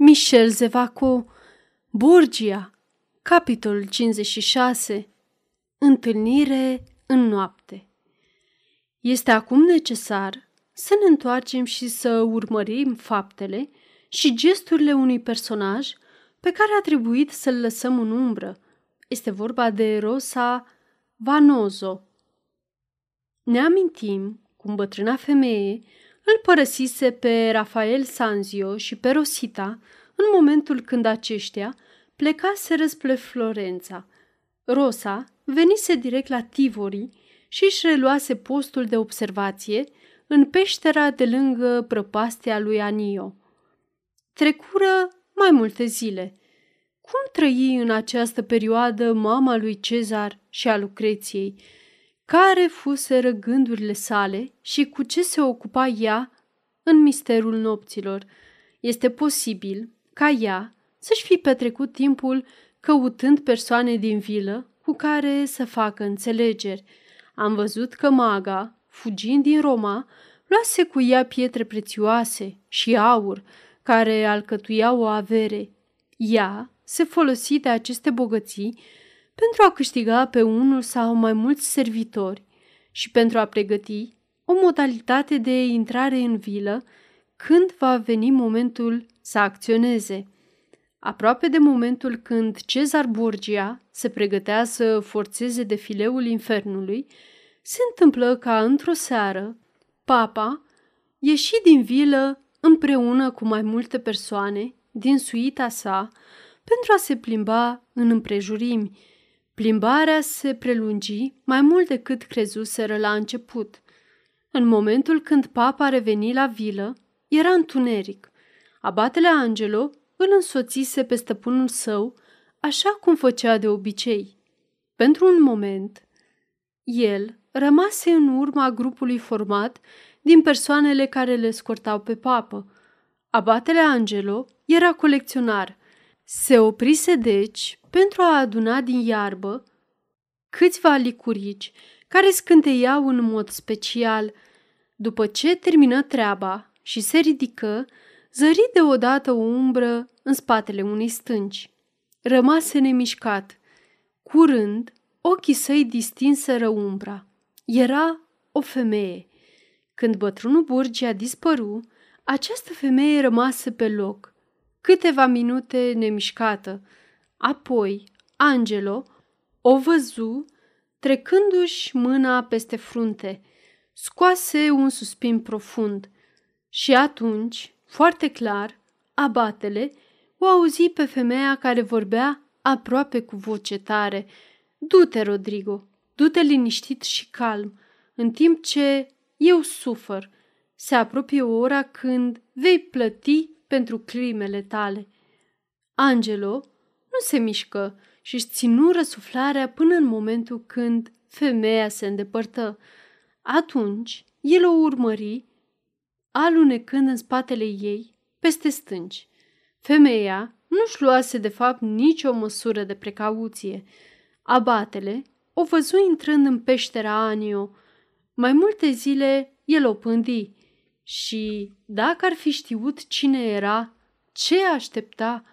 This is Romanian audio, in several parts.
Michel Zevaco, Borgia, capitolul 56 Întâlnire în noapte Este acum necesar să ne întoarcem și să urmărim faptele și gesturile unui personaj pe care a trebuit să-l lăsăm în umbră. Este vorba de Rosa Vanozo. Ne amintim cum bătrâna femeie îl părăsise pe Rafael Sanzio și pe Rosita în momentul când aceștia plecaseră spre Florența. Rosa venise direct la Tivoli și își reluase postul de observație în peștera de lângă prăpastia lui Anio. Trecură mai multe zile. Cum trăi în această perioadă mama lui Cezar și a Lucreției? Care fuseră gândurile sale și cu ce se ocupa ea în misterul nopților? Este posibil ca ea să-și fi petrecut timpul căutând persoane din vilă cu care să facă înțelegeri. Am văzut că maga, fugind din Roma, luase cu ea pietre prețioase și aur, care alcătuiau o avere. Ea se folosi de aceste bogății pentru a câștiga pe unul sau mai mulți servitori și pentru a pregăti o modalitate de intrare în vilă când va veni momentul să acționeze. Aproape de momentul când Cezar Borgia se pregătea să forțeze defileul infernului, se întâmplă ca într-o seară, papa ieși din vilă împreună cu mai multe persoane din suita sa pentru a se plimba în împrejurimi. Plimbarea se prelungi mai mult decât crezuseră la început. În momentul când papa reveni la vilă, era întuneric. Abatele Angelo îl însoțise pe stăpânul său, așa cum făcea de obicei. Pentru un moment, el rămase în urma grupului format din persoanele care le scortau pe papă. Abatele Angelo era colecționar. Se oprise deci pentru a aduna din iarbă câțiva licurici care scânteiau în mod special. După ce termină treaba și se ridică, zări deodată o umbră în spatele unei stânci. Rămase nemișcat. Curând, ochii săi distinseră umbra. Era o femeie. Când bătrânul Burgi dispăru, această femeie rămase pe loc, câteva minute nemișcată. Apoi, Angelo o văzu trecându-și mâna peste frunte. Scoase un suspin profund și atunci foarte clar, abatele o auzi pe femeia care vorbea aproape cu voce tare. Du-te, Rodrigo, du-te liniștit și calm, în timp ce eu sufăr. Se apropie ora când vei plăti pentru crimele tale. Angelo nu se mișcă și își ținu răsuflarea până în momentul când femeia se îndepărtă. Atunci el o urmări alunecând în spatele ei, peste stânci. Femeia nu-și luase de fapt nicio măsură de precauție. Abatele o văzu intrând în peștera Anio. Mai multe zile el o pândi și, dacă ar fi știut cine era, ce aștepta,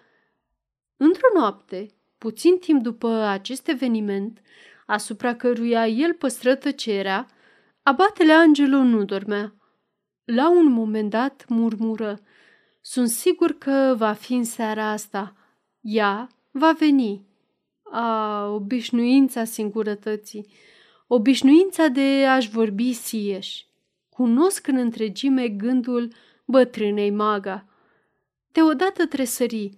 într-o noapte, puțin timp după acest eveniment, asupra căruia el păstră tăcerea, abatele Angelo nu dormea. La un moment dat murmură, sunt sigur că va fi în seara asta. Ea va veni. A, obișnuința singurătății, obișnuința de a-și vorbi sieș. Cunosc în întregime gândul bătrânei maga. Deodată tresări.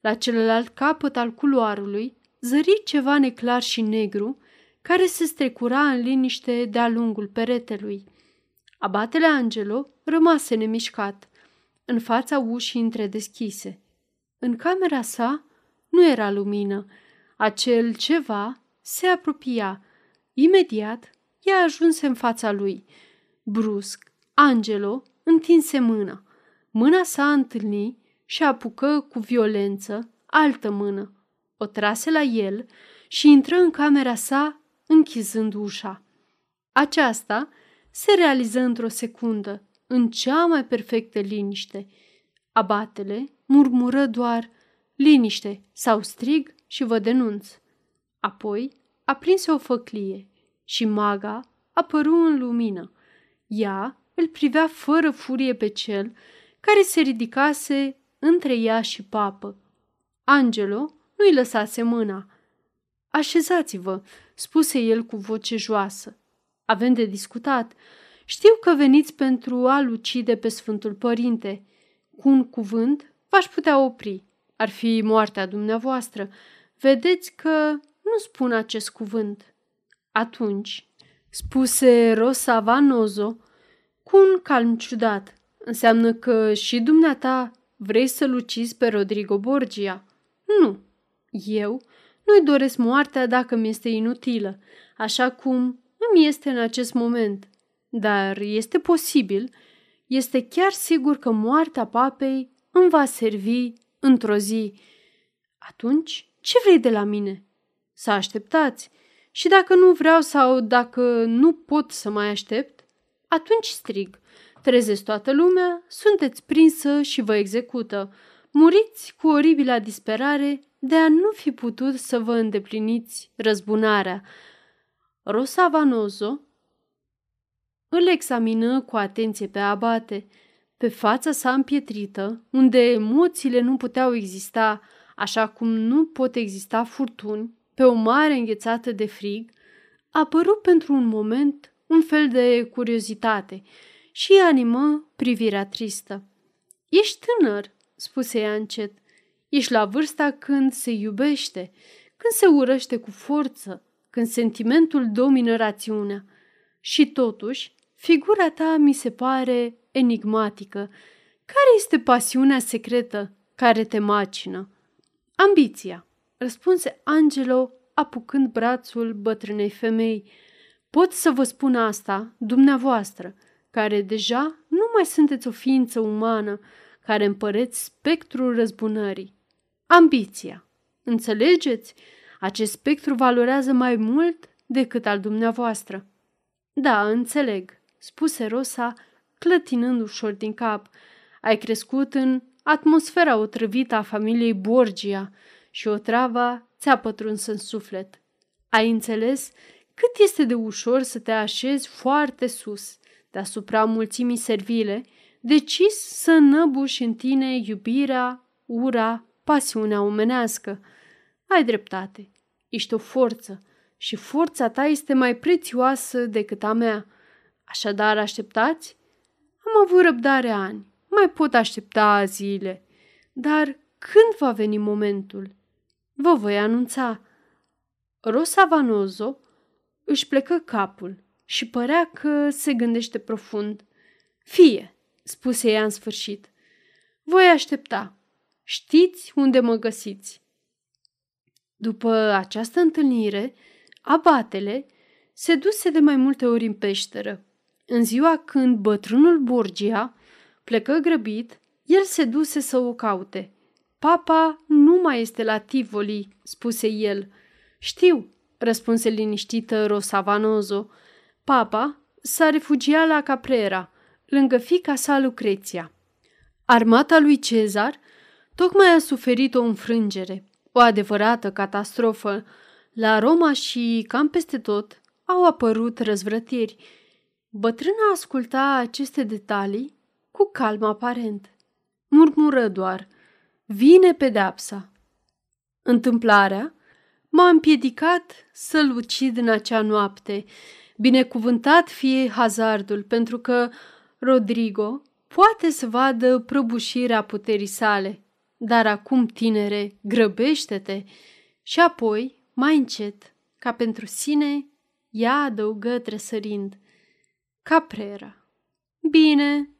La celălalt capăt al culoarului zări ceva neclar și negru care se strecura în liniște de-a lungul peretelui. Abatele Angelo rămase nemișcat, în fața ușii întredeschise. În camera sa nu era lumină. Acel ceva se apropia. Imediat, ea ajunse în fața lui. Brusc, Angelo întinse mâna. Mâna sa întâlni și apucă cu violență altă mână. O trase la el și intră în camera sa închizând ușa. Aceasta se realiză într-o secundă, în cea mai perfectă liniște. Abatele murmură doar liniște sau strig și vă denunț. Apoi aprinse o făclie și maga apăru în lumină. Ea îl privea fără furie pe cel care se ridicase între ea și papă. Angelo nu-i lăsase mâna. Așezați-vă, spuse el cu voce joasă. Avem de discutat. Știu că veniți pentru a-l ucide pe Sfântul Părinte. Cu un cuvânt v-aș putea opri. Ar fi moartea dumneavoastră. Vedeți că nu spun acest cuvânt. Atunci, spuse Rosa Vanozo cu un calm ciudat. Înseamnă că și dumneata vrei să-l ucizi pe Rodrigo Borgia? Nu. Eu nu-i doresc moartea dacă mi este inutilă, așa cum îmi este în acest moment. Dar este posibil, este chiar sigur că moartea papei îmi va servi într-o zi. Atunci, ce vrei de la mine? Să așteptați. Și dacă nu vreau sau dacă nu pot să mai aștept, atunci strig. Trezesc toată lumea, sunteți prinsă și vă execută. Muriți cu oribila disperare de a nu fi putut să vă îndepliniți răzbunarea. Rosa Vanozo îl examină cu atenție pe abate. Pe fața sa împietrită, unde emoțiile nu puteau exista, așa cum nu pot exista furtuni, pe o mare înghețată de frig, a apărut pentru un moment un fel de curiozitate și animă privirea tristă. Ești tânăr, spuse ea încet. Ești la vârsta când se iubește, când se urăște cu forță, când sentimentul domină rațiunea. Și totuși, figura ta mi se pare enigmatică. Care este pasiunea secretă care te macină? Ambiția, răspunse Angelo apucând brațul bătrânei femei. Pot să vă spun asta, dumneavoastră, care deja nu mai sunteți o ființă umană, care împăreți spectrul răzbunării. Ambiția. Înțelegeți? Acest spectru valorează mai mult decât al dumneavoastră. Da, înțeleg, spuse Rosa, clătinând ușor din cap. Ai crescut în atmosfera otrăvită a familiei Borgia și o trava ți-a pătruns în suflet. Ai înțeles cât este de ușor să te așezi foarte sus, deasupra mulțimii servile, decis să năbuși în tine iubirea, ura, pasiunea omenească. Ai dreptate, ești o forță și forța ta este mai prețioasă decât a mea. Așadar, așteptați? Am avut răbdare ani, mai pot aștepta zile. Dar când va veni momentul? Vă voi anunța. Rosa Vanozo își plecă capul și părea că se gândește profund. Fie, spuse ea în sfârșit. Voi aștepta. Știți unde mă găsiți. După această întâlnire, abatele se duse de mai multe ori în peșteră. În ziua când bătrânul Borgia plecă grăbit, el se duse să o caute. Papa nu mai este la Tivoli, spuse el. Știu, răspunse liniștită Rosavanozo. Papa s-a refugiat la Caprera, lângă fica sa Lucreția. Armata lui Cezar tocmai a suferit o înfrângere, o adevărată catastrofă. La Roma și cam peste tot au apărut răzvrătiri. Bătrâna asculta aceste detalii cu calm aparent. Murmură doar – Vine pedepsa. Întâmplarea m-a împiedicat să-l ucid în acea noapte. Binecuvântat fie hazardul, pentru că Rodrigo poate să vadă prăbușirea puterii sale. Dar acum, tinere, grăbește-te! Și apoi, mai încet, ca pentru sine, ea adăugă tresărind. Caprera. Bine,